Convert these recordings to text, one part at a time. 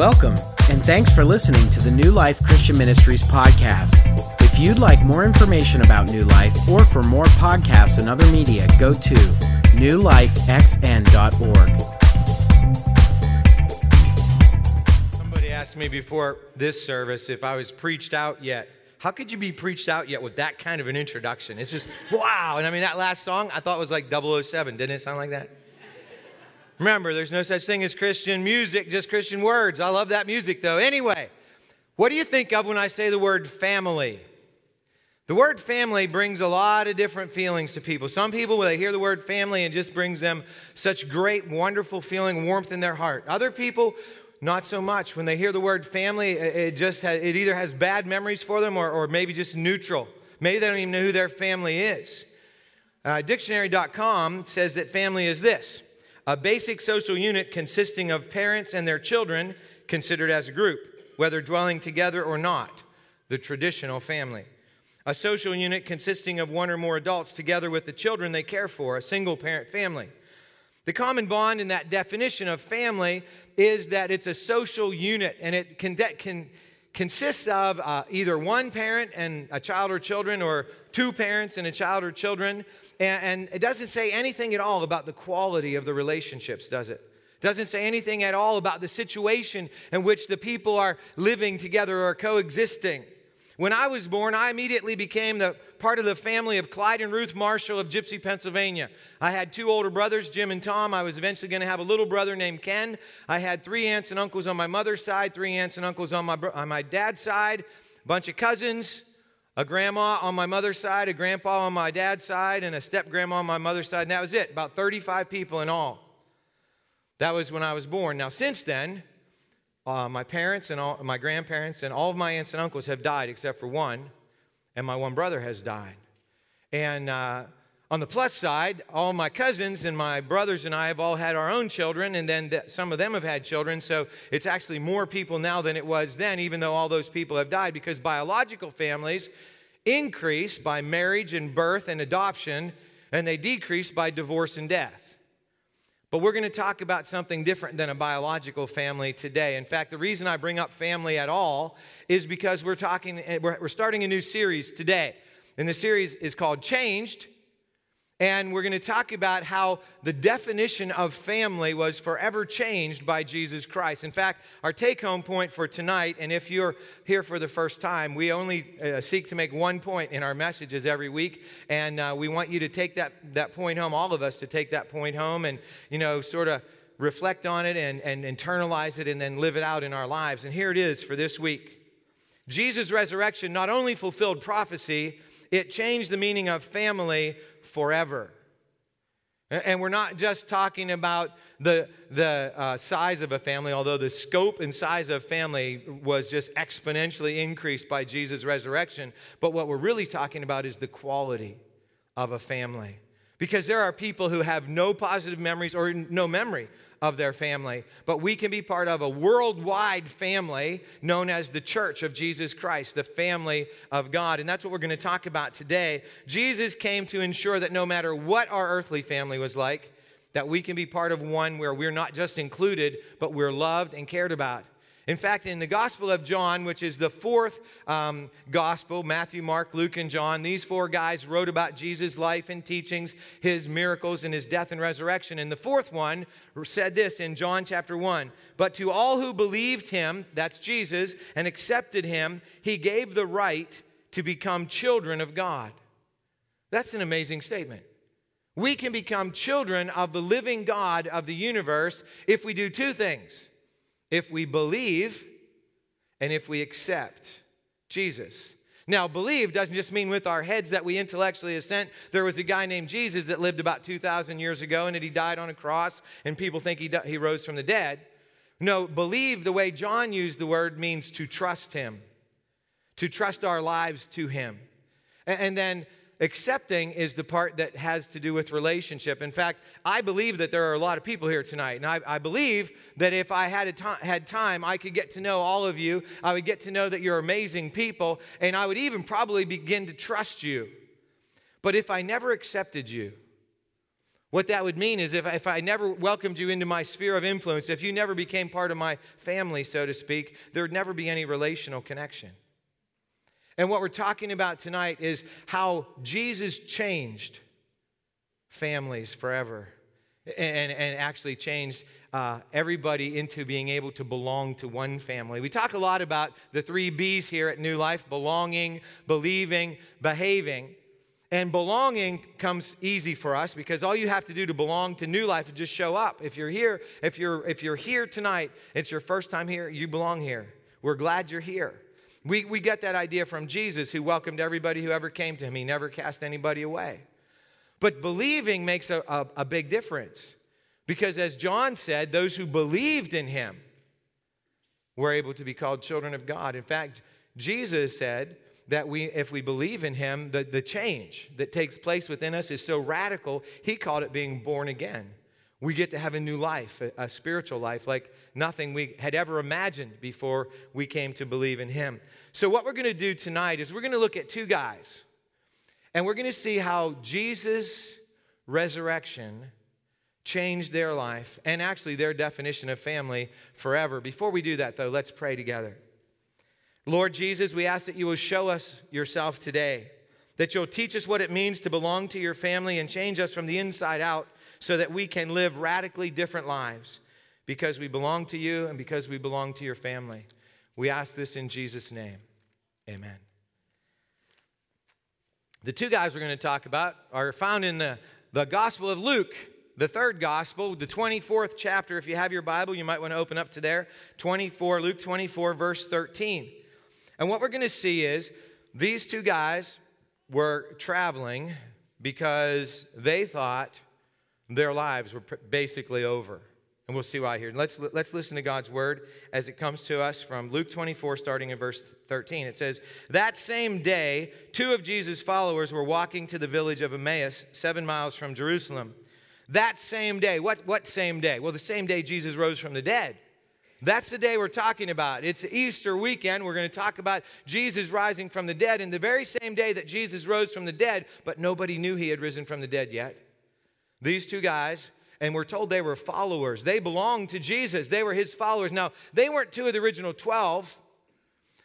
Welcome, and thanks for listening to the New Life Christian Ministries podcast. If you'd like more information about New Life or for more podcasts and other media, go to newlifexn.org. Somebody asked me before this service if I was preached out yet. How could you be preached out yet with that kind of an introduction? It's just, wow. And I mean, that last song I thought was like 007. Didn't it sound like that? Remember, there's no such thing as Christian music, just Christian words. I love that music though. Anyway, what do you think of when I say the word family? The word family brings a lot of different feelings to people. Some people, when they hear the word family, it just brings them such great, wonderful feeling, warmth in their heart. Other people, not so much. When they hear the word family, it just has, it either has bad memories for them or, or maybe just neutral. Maybe they don't even know who their family is. Uh, dictionary.com says that family is this a basic social unit consisting of parents and their children considered as a group, whether dwelling together or not, the traditional family. A social unit consisting of one or more adults together with the children they care for, a single parent family. The common bond in that definition of family is that it's a social unit and it can, can consists of uh, either one parent and a child or children, or two parents and a child or children. And, and it doesn't say anything at all about the quality of the relationships, does it? Doesn't say anything at all about the situation in which the people are living together or coexisting. When I was born, I immediately became the part of the family of Clyde and Ruth Marshall of Gipsy, Pennsylvania. I had two older brothers, Jim and Tom. I was eventually going to have a little brother named Ken. I had three aunts and uncles on my mother's side, three aunts and uncles on my, on my dad's side, a bunch of cousins, a grandma on my mother's side, a grandpa on my dad's side, and a step grandma on my mother's side. And that was it, about 35 people in all. That was when I was born. Now, since then, uh, my parents and all, my grandparents and all of my aunts and uncles have died except for one, and my one brother has died. And uh, on the plus side, all my cousins and my brothers and I have all had our own children, and then th- some of them have had children. So it's actually more people now than it was then, even though all those people have died, because biological families increase by marriage and birth and adoption, and they decrease by divorce and death. But we're going to talk about something different than a biological family today. In fact, the reason I bring up family at all is because we're talking, eh, we're starting a new series today. And the series is called Changed and we're going to talk about how the definition of family was forever changed by Jesus Christ. In fact, our take home point for tonight, and if you're here for the first time, we only uh, seek to make one point in our messages every week. And uh, we want you to take that, that point home, all of us to take that point home and, you know, sort of reflect on it and, and internalize it and then live it out in our lives. And here it is for this week. Jesus' resurrection not only fulfilled prophecy, it changed the meaning of family forever. And we're not just talking about the, the uh, size of a family, although the scope and size of family was just exponentially increased by Jesus' resurrection. But what we're really talking about is the quality of a family. Because there are people who have no positive memories or no memory of their family, but we can be part of a worldwide family known as the Church of Jesus Christ, the family of God. And that's what we're going to talk about today. Jesus came to ensure that no matter what our earthly family was like, that we can be part of one where we're not just included, but we're loved and cared about. In fact, in the Gospel of John, which is the fourth um, Gospel Matthew, Mark, Luke, and John these four guys wrote about Jesus' life and teachings, his miracles, and his death and resurrection. And the fourth one said this in John chapter 1 But to all who believed him, that's Jesus, and accepted him, he gave the right to become children of God. That's an amazing statement. We can become children of the living God of the universe if we do two things if we believe and if we accept Jesus. Now, believe doesn't just mean with our heads that we intellectually assent. There was a guy named Jesus that lived about 2,000 years ago and that he died on a cross, and people think he, di- he rose from the dead. No, believe, the way John used the word, means to trust him, to trust our lives to him. And, and then Accepting is the part that has to do with relationship. In fact, I believe that there are a lot of people here tonight. And I, I believe that if I had, had time, I could get to know all of you. I would get to know that you're amazing people. And I would even probably begin to trust you. But if I never accepted you, What that would mean is if, if I never welcomed you into my sphere of influence, if you never became part of my family, so to speak, there would never be any relational connection. And what we're talking about tonight is how Jesus changed families forever and, and actually changed uh, everybody into being able to belong to one family. We talk a lot about the three B's here at New Life belonging, believing, behaving. And belonging comes easy for us because all you have to do to belong to New Life is just show up. If you're here, if you're if you're here tonight, it's your first time here, you belong here. We're glad you're here. We, we get that idea from Jesus, who welcomed everybody who ever came to him. He never cast anybody away. But believing makes a, a, a big difference because, as John said, those who believed in him were able to be called children of God. In fact, Jesus said that we, if we believe in him, the, the change that takes place within us is so radical, he called it being born again. We get to have a new life, a, a, spiritual life, like nothing we had ever imagined before we came to believe in Him. So, what we're going to do tonight is we're going to look at two guys, and we're going to see how Jesus' resurrection changed their life and actually their definition of family forever. Before we do that, though, let's pray together. Lord Jesus, we ask that you will show us yourself today, that you'll teach us what it means to belong to your family and change us from the inside out so that we can live radically different lives because we belong to you and because we belong to your family. We ask this in Jesus' name. Amen. The two guys we're going to talk about are found in the, the Gospel of Luke, the third Gospel, the 24th chapter. If you have your Bible, you might want to open up to there. 24, Luke 24, verse 13. And what we're going to see is these two guys were traveling because they thought their lives were basically over. And we'll see why here. Let's, let's listen to God's word as it comes to us from Luke 24, starting in verse 13. It says, That same day, two of Jesus' followers were walking to the village of Emmaus, seven miles from Jerusalem. That same day, what, what same day? Well, the same day Jesus rose from the dead. That's the day we're talking about. It's Easter weekend. We're going to talk about Jesus rising from the dead. And the very same day that Jesus rose from the dead, but nobody knew he had risen from the dead yet. These two guys, and we're told they were followers. They belonged to Jesus, they were his followers. Now, they weren't two of the original 12,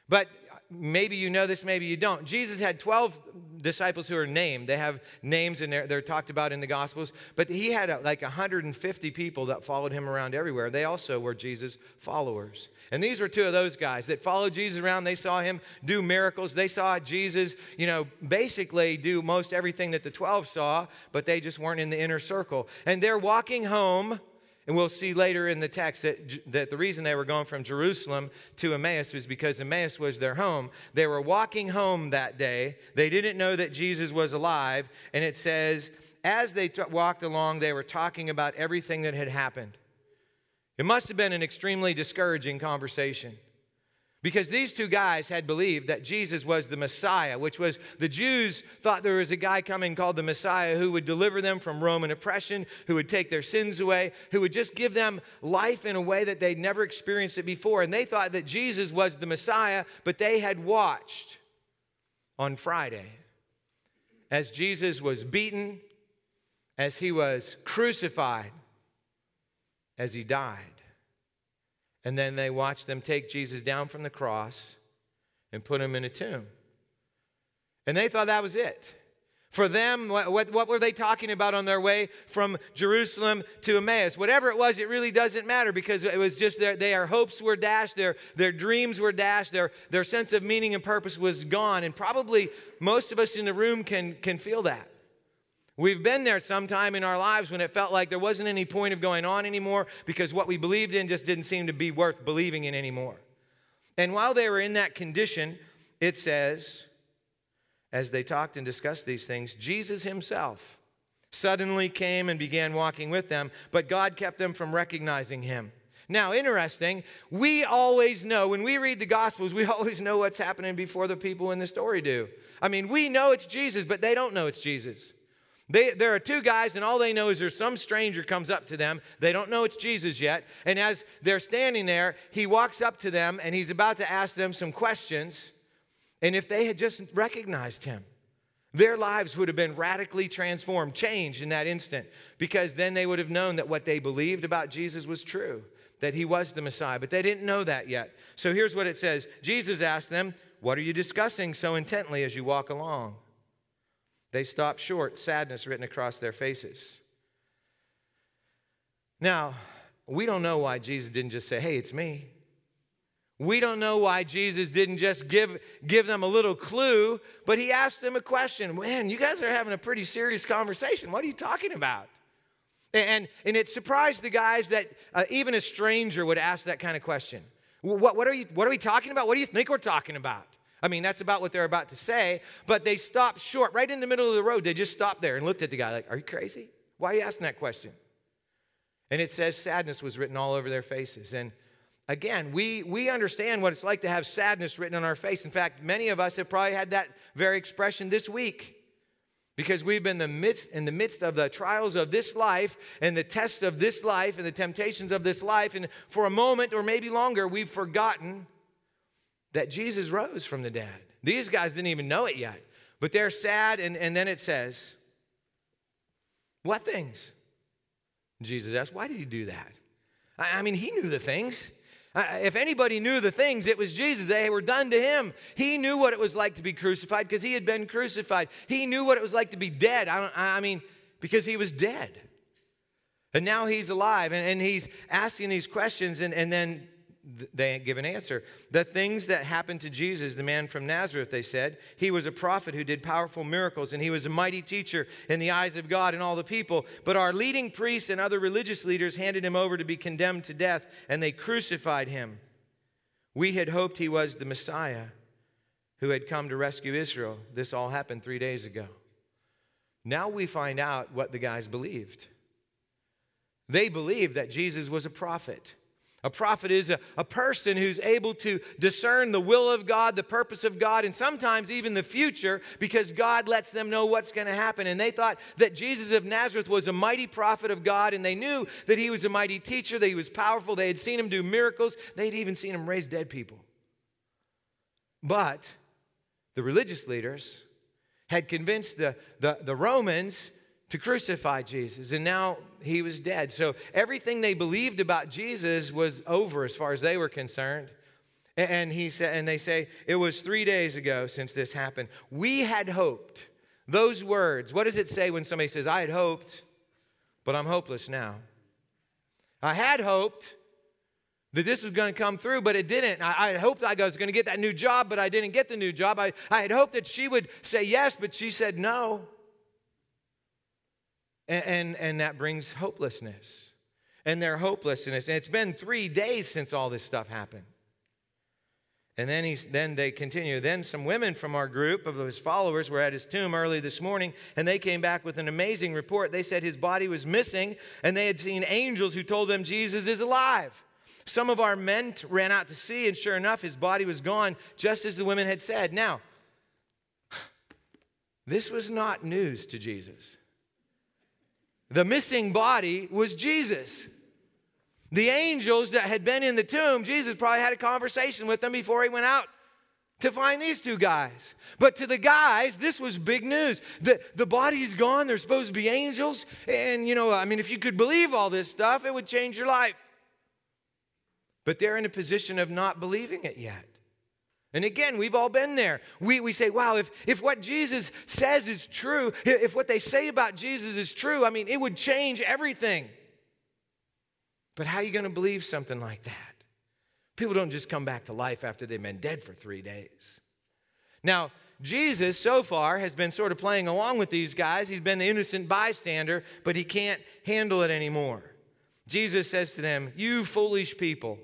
but maybe you know this, maybe you don't. Jesus had 12 disciples who are named. They have names and they're, they're talked about in the Gospels. But he had uh, a, like 150 people that followed him around everywhere. They also were Jesus' followers. And these were two of those guys that followed Jesus around. They saw him do miracles. They saw Jesus, you know, basically do most everything that the 12 saw, but they just weren't in the inner circle. And they're walking home and we'll see later in the text that, that the reason they were going from Jerusalem to Emmaus was because Emmaus was their home. They were walking home that day. They didn't know that Jesus was alive. And it says, as they t- walked along, they were talking about everything that had happened. It must have been an extremely discouraging conversation. Because these two guys had believed that Jesus was the Messiah, which was the Jews thought there was a guy coming called the Messiah who would deliver them from Roman oppression, who would take their sins away, who would just give them life in a way that they'd never experienced it before. And they thought that Jesus was the Messiah, but they had watched on Friday as Jesus was beaten, as he was crucified, as he died. And then they watched them take Jesus down from the cross and put him in a tomb. And they thought that was it. For them, what, what, what, were they talking about on their way from Jerusalem to Emmaus? Whatever it was, it really doesn't matter because it was just their, their hopes were dashed, their, their dreams were dashed, their, their sense of meaning and purpose was gone. And probably most of us in the room can, can feel that. We've been there sometime in our lives when it felt like there wasn't any point of going on anymore because what we believed in just didn't seem to be worth believing in anymore. And while they were in that condition, it says, as they talked and discussed these things, Jesus himself suddenly came and began walking with them, but God kept them from recognizing him. Now, interesting, we always know, when we read the Gospels, we always know what's happening before the people in the story do. I mean, we know it's Jesus, but they don't know it's Jesus. They, there are two guys, and all they know is there's some stranger comes up to them. They don't know it's Jesus yet. And as they're standing there, he walks up to them and he's about to ask them some questions. And if they had just recognized him, Their lives would have been radically transformed, changed in that instant, because then they would have known that what they believed about Jesus was true, that he was the Messiah. But they didn't know that yet. So here's what it says Jesus asked them, What are you discussing so intently as you walk along? They stopped short, sadness written across their faces. Now, we don't know why Jesus didn't just say, Hey, it's me. We don't know why Jesus didn't just give, give them a little clue, but he asked them a question. Man, you guys are having a pretty serious conversation. What are you talking about? And, and it surprised the guys that uh, even a stranger would ask that kind of question. What, what, are you, what are we talking about? What do you think we're talking about? I mean, that's about what they're about to say, but they stopped short, right in the middle of the road. They just stopped there and looked at the guy like, Are you crazy? Why are you asking that question? And it says sadness was written all over their faces. And Again, we, we understand what it's like to have sadness written on our face. In fact, many of us have probably had that very expression this week because we've been the midst, in the midst of the trials of this life and the tests of this life and the temptations of this life. And for a moment or maybe longer, we've forgotten that Jesus rose from the dead. These guys didn't even know it yet, but they're sad. And, and then it says, What things? Jesus asked, Why did he do that? I mean, he knew the things. If anybody knew the things, it was Jesus. They were done to him. He knew what it was like to be crucified because he had been crucified. He knew what it was like to be dead. I, I mean, because he was dead. And now he's alive and, and he's asking these questions, and, and then they give an answer. The things that happened to Jesus, the man from Nazareth, they said, he was a prophet who did powerful miracles, and he was a mighty teacher in the eyes of God and all the people. But our leading priests and other religious leaders handed him over to be condemned to death, and they crucified him. We had hoped he was the Messiah who had come to rescue Israel. This all happened three days ago. Now we find out what the guys believed. They believed that Jesus was a prophet a prophet is a, a person who's able to discern the will of God, the purpose of God, and sometimes even the future because God lets them know what's going to happen. And they thought that Jesus of Nazareth was a mighty prophet of God, and they knew that he was a mighty teacher, that he was powerful. They had seen him do miracles, they'd even seen him raise dead people. But the religious leaders had convinced the, the, the Romans to crucify Jesus, and now he was dead. So everything they believed about Jesus was over as far as they were concerned. And he said, and they say, it was three days ago since this happened. We had hoped. Those words, what does it say when somebody says, I had hoped, but I'm hopeless now? I had hoped that this was going to come through, but it didn't. I, I hoped I was going to get that new job, but I didn't get the new job. I, I had hoped that she would say yes, but she said no. And, and, and that brings hopelessness. And their hopelessness. And it's been three days since all this stuff happened. And then, he's, then they continue. Then some women from our group of his followers were at his tomb early this morning, and they came back with an amazing report. They said his body was missing, and they had seen angels who told them Jesus is alive. Some of our men ran out to see, and sure enough, his body was gone, just as the women had said. Now, this was not news to Jesus. The missing body was Jesus. The angels that had been in the tomb, Jesus probably had a conversation with them before he went out to find these two guys. But to the guys, this was big news. The, the body's gone, there's supposed to be angels. And, you know, I mean, if you could believe all this stuff, it would change your life. But they're in a position of not believing it yet. And again, we've all been there. We, we say, wow, if, if what Jesus says is true, if what they say about Jesus is true, I mean, it would change everything. But how are you going to believe something like that? People don't just come back to life after they've been dead for three days. Now, Jesus so far has been sort of playing along with these guys. He's been the innocent bystander, but he can't handle it anymore. Jesus says to them, You foolish people.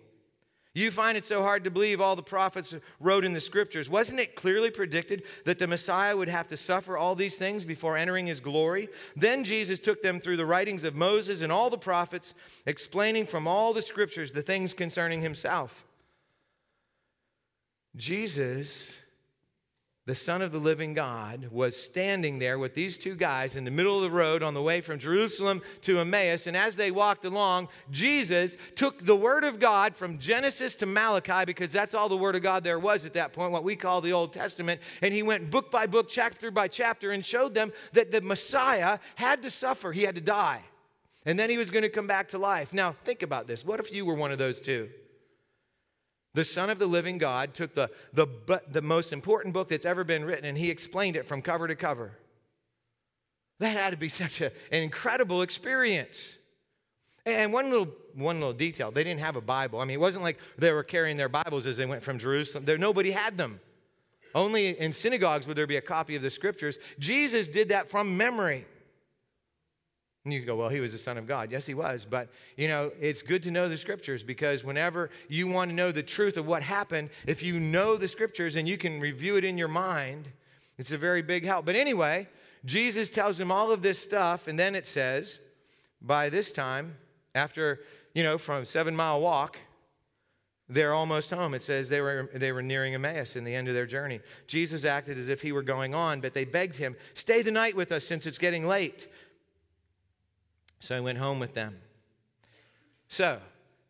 You find it so hard to believe all the prophets wrote in the scriptures. Wasn't it clearly predicted that the Messiah would have to suffer all these things before entering his glory? Then Jesus took them through the writings of Moses and all the prophets, explaining from all the scriptures the things concerning himself. Jesus, the Son of the living God, was standing there with these two guys in the middle of the road on the way from Jerusalem to Emmaus. And as they walked along, Jesus took the Word of God from Genesis to Malachi, because that's all the Word of God there was at that point, what we call the Old Testament. And he went book by book, chapter by chapter, and showed them that the Messiah had to suffer, he had to die. And then he was going to come back to life. Now, think about this. What if you were one of those two? The Son of the living God took the, the, the most important book that's ever been written and he explained it from cover to cover. That had to be such a, an incredible experience. And one little, one little detail they didn't have a Bible. I mean, it wasn't like they were carrying their Bibles as they went from Jerusalem. There, nobody had them. Only in synagogues would there be a copy of the scriptures. Jesus did that from memory. And you go, well, he was the Son of God. Yes, he was. But, you know, it's good to know the scriptures because whenever you want to know the truth of what happened, if you know the scriptures and you can review it in your mind, it's a very big help. But anyway, Jesus tells him all of this stuff, and then it says, by this time, after, you know, from seven mile walk, they're almost home. It says they were, they were nearing Emmaus in the end of their journey. Jesus acted as if he were going on, but they begged him, Stay the night with us since it's getting late. So I went home with them. So,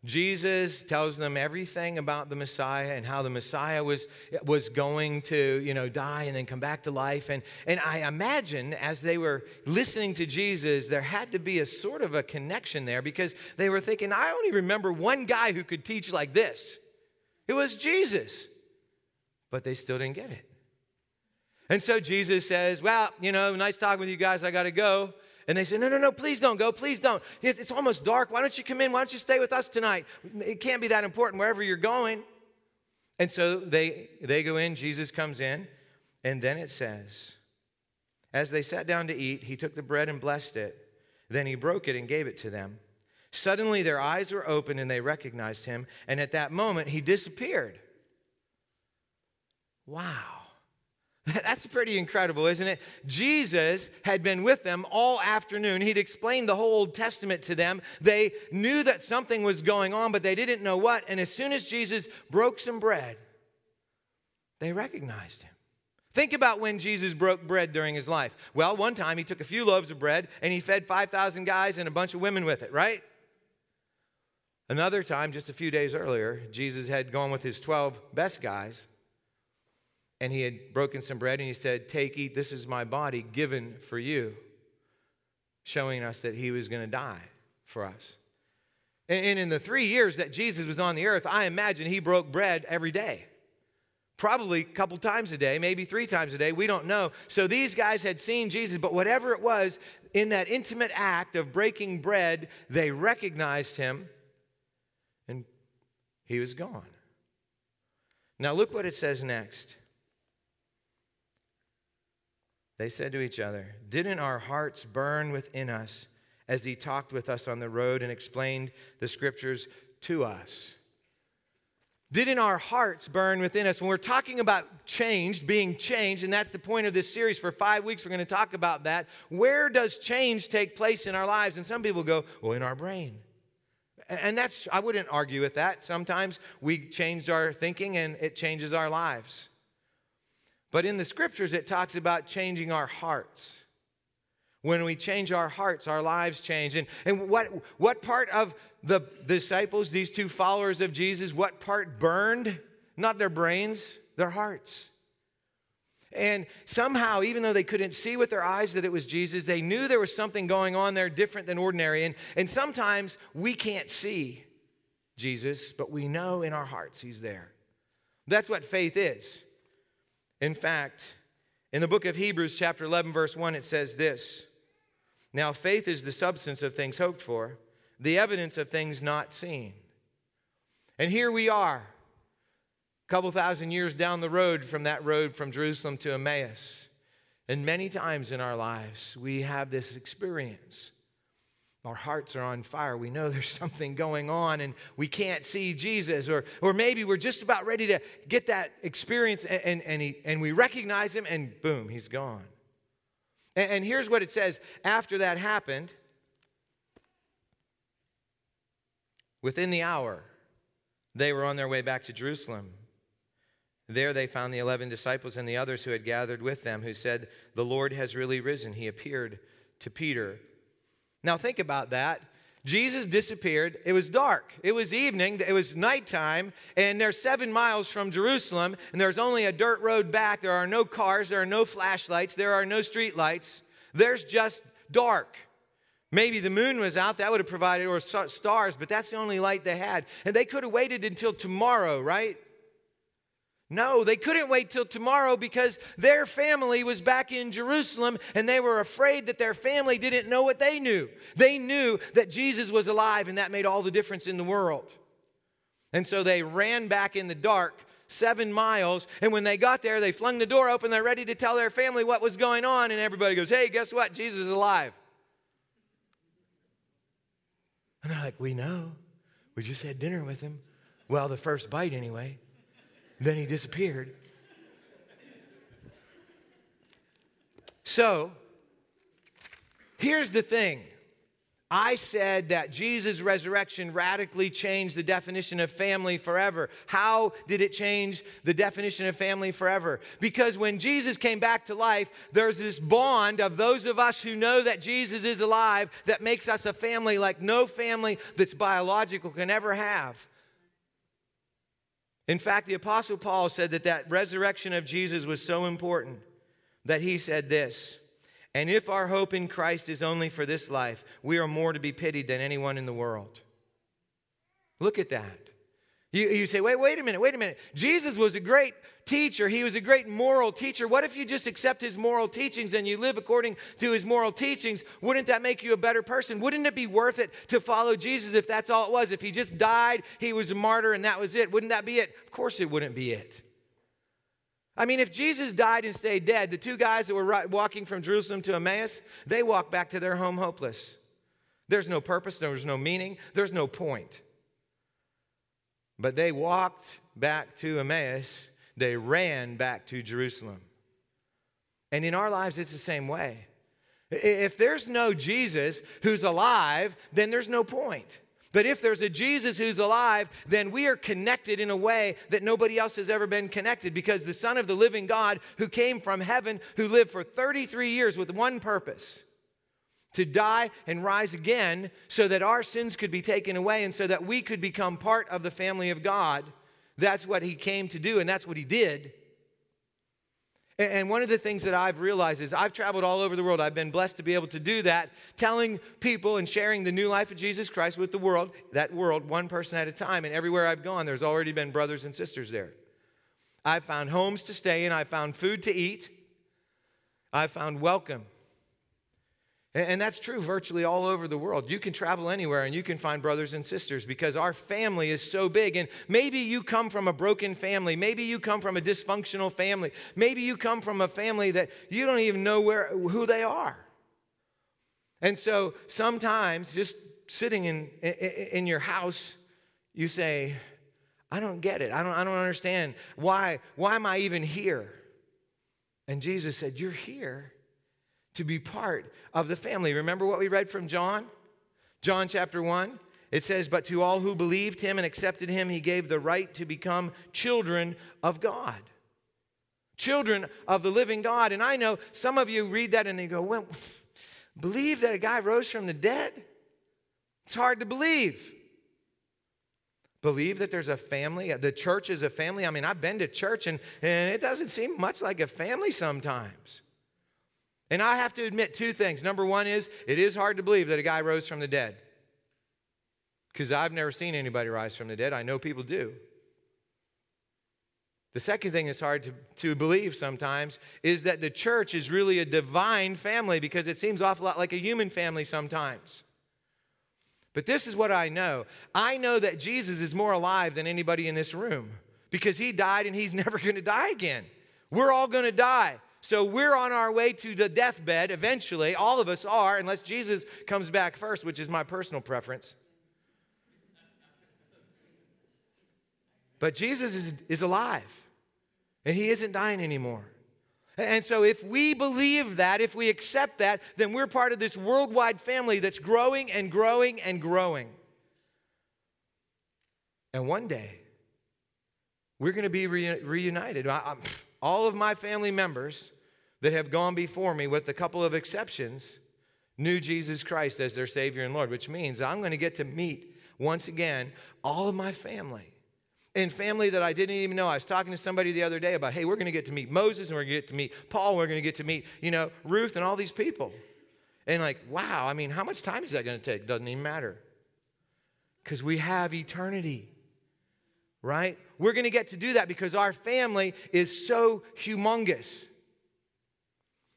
Jesus tells them everything about the Messiah and how the Messiah was, was going to, you know, die and then come back to life. And, and I imagine as they were listening to Jesus, there had to be a sort of a connection there because they were thinking, I only remember one guy who could teach like this. It was Jesus. But they still didn't get it. And so Jesus says, Well, you know, nice talking with you guys. I got to go. And they say, No, no, no, please don't go. Please don't. It's almost dark. Why don't you come in? Why don't you stay with us tonight? It can't be that important wherever you're going. And so they, they go in, Jesus comes in, and then it says, As they sat down to eat, he took the bread and blessed it. Then he broke it and gave it to them. Suddenly their eyes were opened and they recognized him. And at that moment, he disappeared. Wow. That's pretty incredible, isn't it? Jesus had been with them all afternoon. He'd explained the whole Old Testament to them. They knew that something was going on, but they didn't know what. And as soon as Jesus broke some bread, they recognized him. Think about when Jesus broke bread during his life. Well, one time he took a few loaves of bread and he fed 5,000 guys and a bunch of women with it, right? Another time, just a few days earlier, Jesus had gone with his 12 best guys and he had broken some bread and he said, Take, eat, this is my body given for you, showing us that he was going to die for us. And in the three years that Jesus was on the earth, I imagine he broke bread every day. Probably a couple times a day, maybe three times a day, we don't know. So these guys had seen Jesus, but whatever it was, in that intimate act of breaking bread, they recognized him and he was gone. Now, look what it says next. They said to each other, Didn't our hearts burn within us as he talked with us on the road and explained the scriptures to us? Didn't our hearts burn within us? When we're talking about changed, being changed, and that's the point of this series for five weeks, we're going to talk about that. Where does change take place in our lives? And some people go, Well, in our brain. And that's, I wouldn't argue with that. Sometimes we change our thinking and it changes our lives. But in the scriptures, it talks about changing our hearts. When we change our hearts, our lives change. And, and what, what part of the disciples, these two followers of Jesus, what part burned? Not their brains, their hearts. And somehow, even though they couldn't see with their eyes that it was Jesus, they knew there was something going on there different than ordinary. And, and sometimes we can't see Jesus, but we know in our hearts he's there. That's what faith is. In fact, in the book of Hebrews, chapter 11, verse 1, it says this Now faith is the substance of things hoped for, the evidence of things not seen. And here we are, a couple thousand years down the road from that road from Jerusalem to Emmaus. And many times in our lives, we have this experience our hearts are on fire. We know there's something going on and we can't see Jesus. Or, or maybe we're just about ready to get that experience and, and, and, he, and we recognize him and boom, he's gone. And, and here's what it says after that happened within the hour, they were on their way back to Jerusalem. There they found the 11 disciples and the others who had gathered with them, who said, The Lord has really risen. He appeared to Peter. Now, think about that. Jesus disappeared. It was dark. It was evening. It was nighttime. And they're seven miles from Jerusalem. And there's only a dirt road back. There are no cars. There are no flashlights. There are no street lights. There's just dark. Maybe the moon was out. That would have provided, or stars, but that's the only light they had. And they could have waited until tomorrow, right? No, they couldn't wait till tomorrow because their family was back in Jerusalem and they were afraid that their family didn't know what they knew. They knew that Jesus was alive and that made all the difference in the world. And so they ran back in the dark seven miles. And when they got there, they flung the door open. They're ready to tell their family what was going on. And everybody goes, Hey, guess what? Jesus is alive. And they're like, We know. We just had dinner with him. Well, the first bite, anyway. Then he disappeared. So, here's the thing. I said that Jesus' resurrection radically changed the definition of family forever. How did it change the definition of family forever? Because when Jesus came back to life, there's this bond of those of us who know that Jesus is alive that makes us a family like no family that's biological can ever have. In fact, the Apostle Paul said that that resurrection of Jesus was so important that he said this And if our hope in Christ is only for this life, we are more to be pitied than anyone in the world. Look at that. You, you say, wait, wait a minute, wait a minute. Jesus was a great teacher. He was a great moral teacher. What if you just accept his moral teachings and you live according to his moral teachings? Wouldn't that make you a better person? Wouldn't it be worth it to follow Jesus if that's all it was? If he just died, he was a martyr, and that was it? Wouldn't that be it? Of course, it wouldn't be it. I mean, if Jesus died and stayed dead, the two guys that were walking from Jerusalem to Emmaus, they walked back to their home hopeless. There's no purpose, there's no meaning, there's no point. But they walked back to Emmaus, they ran back to Jerusalem. And in our lives, it's the same way. If there's no Jesus who's alive, then there's no point. But if there's a Jesus who's alive, then we are connected in a way that nobody else has ever been connected because the Son of the living God who came from heaven, who lived for 33 years with one purpose to die and rise again so that our sins could be taken away and so that we could become part of the family of God. That's what he came to do, and that's what he did. And one of the things that I've realized is I've traveled all over the world. I've been blessed to be able to do that, telling people and sharing the new life of Jesus Christ with the world, that world, one person at a time. And everywhere I've gone, there's already been brothers and sisters there. I've found homes to stay in, I've found food to eat, I've found welcome. And that's true virtually all over the world. You can travel anywhere and you can find brothers and sisters because our family is so big. And maybe you come from a broken family. Maybe you come from a dysfunctional family. Maybe you come from a family that you don't even know where, who they are. And so sometimes just sitting in, in, your house, you say, I don't get it. I don't, I don't understand. Why, why am I even here? And Jesus said, You're here to be part of the family. Remember what we read from John? John chapter 1. It says, But to all who believed him and accepted him, he gave the right to become children of God. Children of the living God. And I know some of you read that and you go, Well, believe that a guy rose from the dead? It's hard to believe. Believe that there's a family, the church is a family. I mean, I've been to church and, and it doesn't seem much like a family sometimes. And I have to admit two things. Number one is it is hard to believe that a guy rose from the dead. Because I've never seen anybody rise from the dead. I know people do. The second thing that's hard to, to believe sometimes is that the church is really a divine family because it seems awful lot like a human family sometimes. But this is what I know I know that Jesus is more alive than anybody in this room because he died and he's never going to die again. We're all going to die. So we're on our way to the deathbed eventually. All of us are, unless Jesus comes back first, which is my personal preference. But Jesus is, is alive, and he isn't dying anymore. And so, if we believe that, if we accept that, then we're part of this worldwide family that's growing and growing and growing. And one day, we're going to be re- reunited. I, all of my family members that have gone before me, with a couple of exceptions, knew Jesus Christ as their Savior and Lord, which means I'm going to get to meet once again all of my family. And family that I didn't even know. I was talking to somebody the other day about, hey, we're going to get to meet Moses and we're going to get to meet Paul, we're going to get to meet, you know, Ruth and all these people. And like, wow, I mean, how much time is that going to take? Doesn't even matter. Because we have eternity, right? We're going to get to do that because our family is so humongous.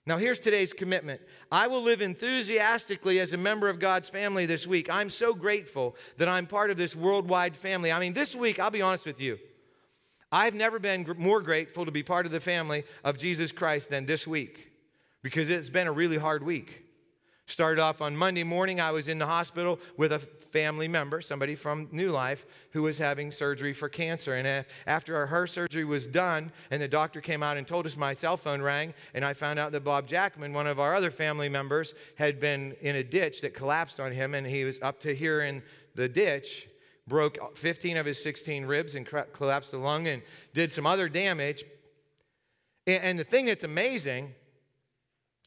Now, here's today's commitment I will live enthusiastically as a member of God's family this week. I'm so grateful that I'm part of this worldwide family. I mean, this week, I'll be honest with you, I've never been more grateful to be part of the family of Jesus Christ than this week because it's been a really hard week. Started off on Monday morning, I was in the hospital with a family member, somebody from New Life, who was having surgery for cancer. And after her surgery was done, and the doctor came out and told us, my cell phone rang, and I found out that Bob Jackman, one of our other family members, had been in a ditch that collapsed on him, and he was up to here in the ditch broke 15 of his 16 ribs and collapsed the lung and did some other damage. And the thing that's amazing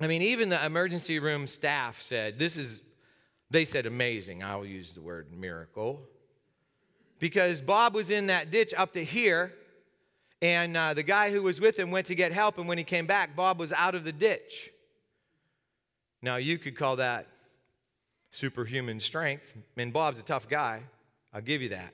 I mean, even the emergency room staff said, this is, they said amazing. I'll use the word miracle. Because Bob was in that ditch up to here, and uh, the guy who was with him went to get help, and when he came back, Bob was out of the ditch. Now, you could call that superhuman strength, and Bob's a tough guy. I'll give you that.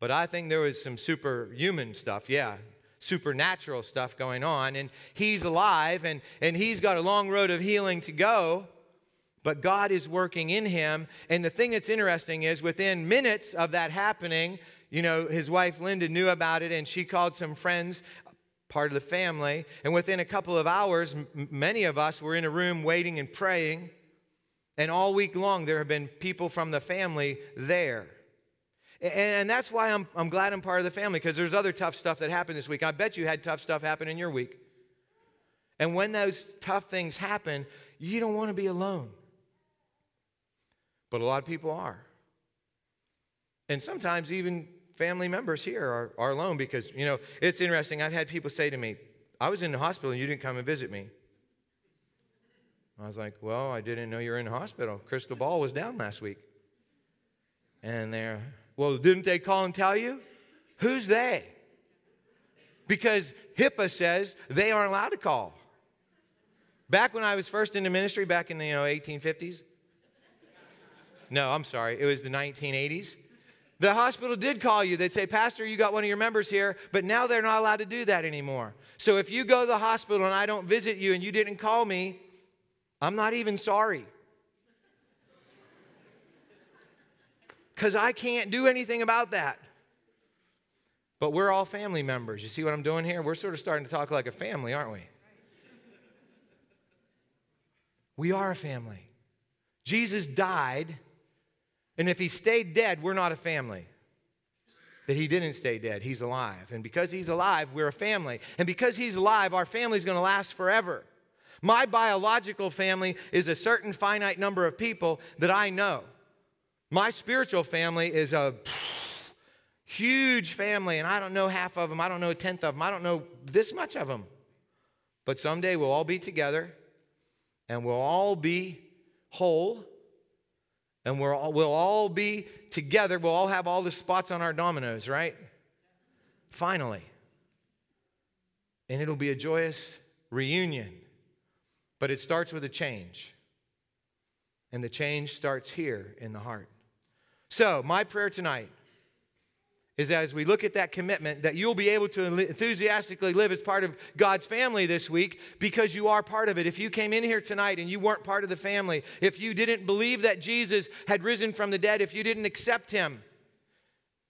But I think there was some superhuman stuff, yeah, supernatural stuff going on. And he's alive and, and he's got a long road of healing to go, but God is working in him. And the thing that's interesting is within minutes of that happening, you know, his wife Linda knew about it and she called some friends part of the family. And within a couple of hours, m- many of us were in a room waiting and praying. And all week long, there have been people from the family there. And that's why I'm, I'm glad I'm part of the family because there's other tough stuff that happened this week. I bet you had tough stuff happen in your week. And when those tough things happen, you don't want to be alone. But a lot of people are. And sometimes even family members here are, are alone because, you know, it's interesting. I've had people say to me, I was in the hospital and you didn't come and visit me. I was like, well, I didn't know you were in the hospital. Crystal Ball was down last week. And they're, well, didn't they call and tell you? Who's they? Because HIPAA says they aren't allowed to call. Back when I was first into ministry, back in the you know, 1850s, no, I'm sorry, it was the 1980s. The hospital did call you. They'd say, Pastor, you got one of your members here, but now they're not allowed to do that anymore. So if you go to the hospital and I don't visit you and you didn't call me, I'm not even sorry. Because I can't do anything about that. But we're all family members. You see what I'm doing here? We're sort of starting to talk like a family, aren't we? We are a family. Jesus died, and if he stayed dead, we're not a family. That he didn't stay dead, he's alive. And because he's alive, we're a family. And because he's alive, our family's gonna last forever. My biological family is a certain finite number of people that I know. My spiritual family is a huge family, and I don't know half of them. I don't know a tenth of them. I don't know this much of them. But someday we'll all be together, and we'll all be whole, and we'll all, we'll all be together. We'll all have all the spots on our dominoes, right? Finally. And it'll be a joyous reunion. But it starts with a change. And the change starts here in the heart. So, my prayer tonight is as we look at that commitment that you'll be able to enthusiastically live as part of God's family this week because you are part of it. If you came in here tonight and you weren't part of the family, if you didn't believe that Jesus had risen from the dead, if you didn't accept him,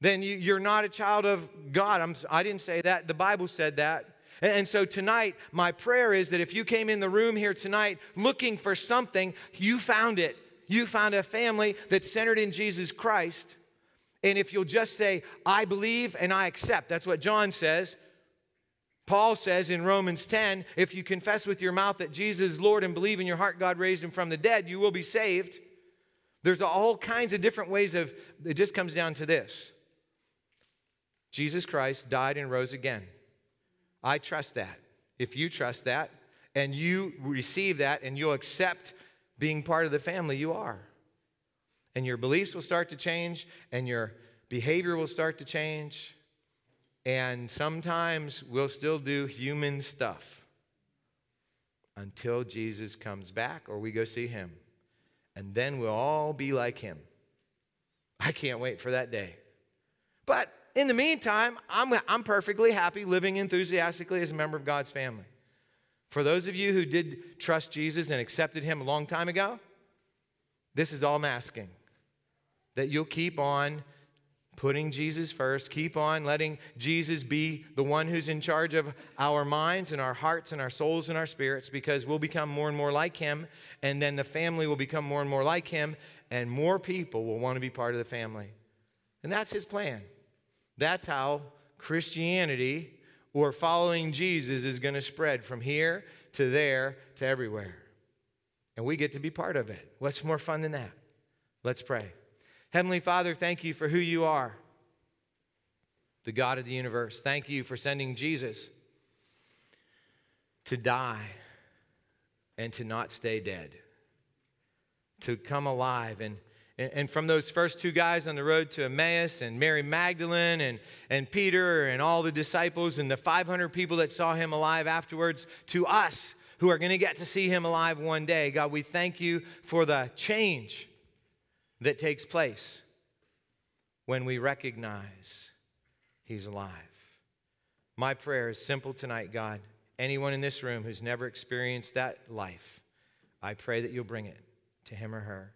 then you, are not a child of God. I'm, I did not say that. The Bible said that. And, and so tonight, my prayer is that if you came in the room here tonight looking for something, you found it you found a family that's centered in Jesus Christ. And if you'll just say, I believe and I accept, that's what John says. Paul says in Romans 10 if you confess with your mouth that Jesus is Lord and believe in your heart God raised him from the dead, you will be saved. There's all kinds of different ways of, it just comes down to this Jesus Christ died and rose again. I trust that. If you trust that and you receive that and you'll accept being part of the family, you are. And your beliefs will start to change and your behavior will start to change. And sometimes we'll still do human stuff until Jesus comes back or we go see him. And then we'll all be like him. I can't wait for that day. But in the meantime, I'm, I'm perfectly happy living enthusiastically as a member of God's family. For those of you who did trust Jesus and accepted him a long time ago, this is all I'm asking that you'll keep on putting Jesus first, keep on letting Jesus be the one who's in charge of our minds and our hearts and our souls and our spirits because we'll become more and more like him, and then the family will become more and more like him, and more people will want to be part of the family. And that's his plan. That's how Christianity or following Jesus is going to spread from here to there to everywhere. And we get to be part of it. What's more fun than that? Let's pray. Heavenly Father, thank you for who you are, the God of the universe. Thank you for sending Jesus to die and to not stay dead, to come alive and and from those first two guys on the road to Emmaus, and Mary Magdalene, and, and Peter, and all the disciples, and the 500 people that saw him alive afterwards, to us who are going to get to see him alive one day, God, we thank you for the change that takes place when we recognize he's alive. My prayer is simple tonight, God. Anyone in this room who's never experienced that life, I pray that you'll bring it to him or her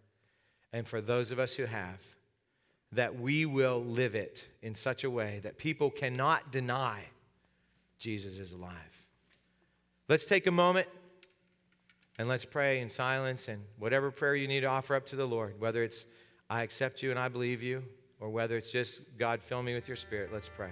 and for those of us who have, that we will live it in such a way that people cannot deny Jesus is alive. Let's take a moment and let's pray in silence and whatever prayer you need to offer up to the Lord, whether it's I accept you and I believe you, or whether it's just God, fill me with your spirit, let's pray.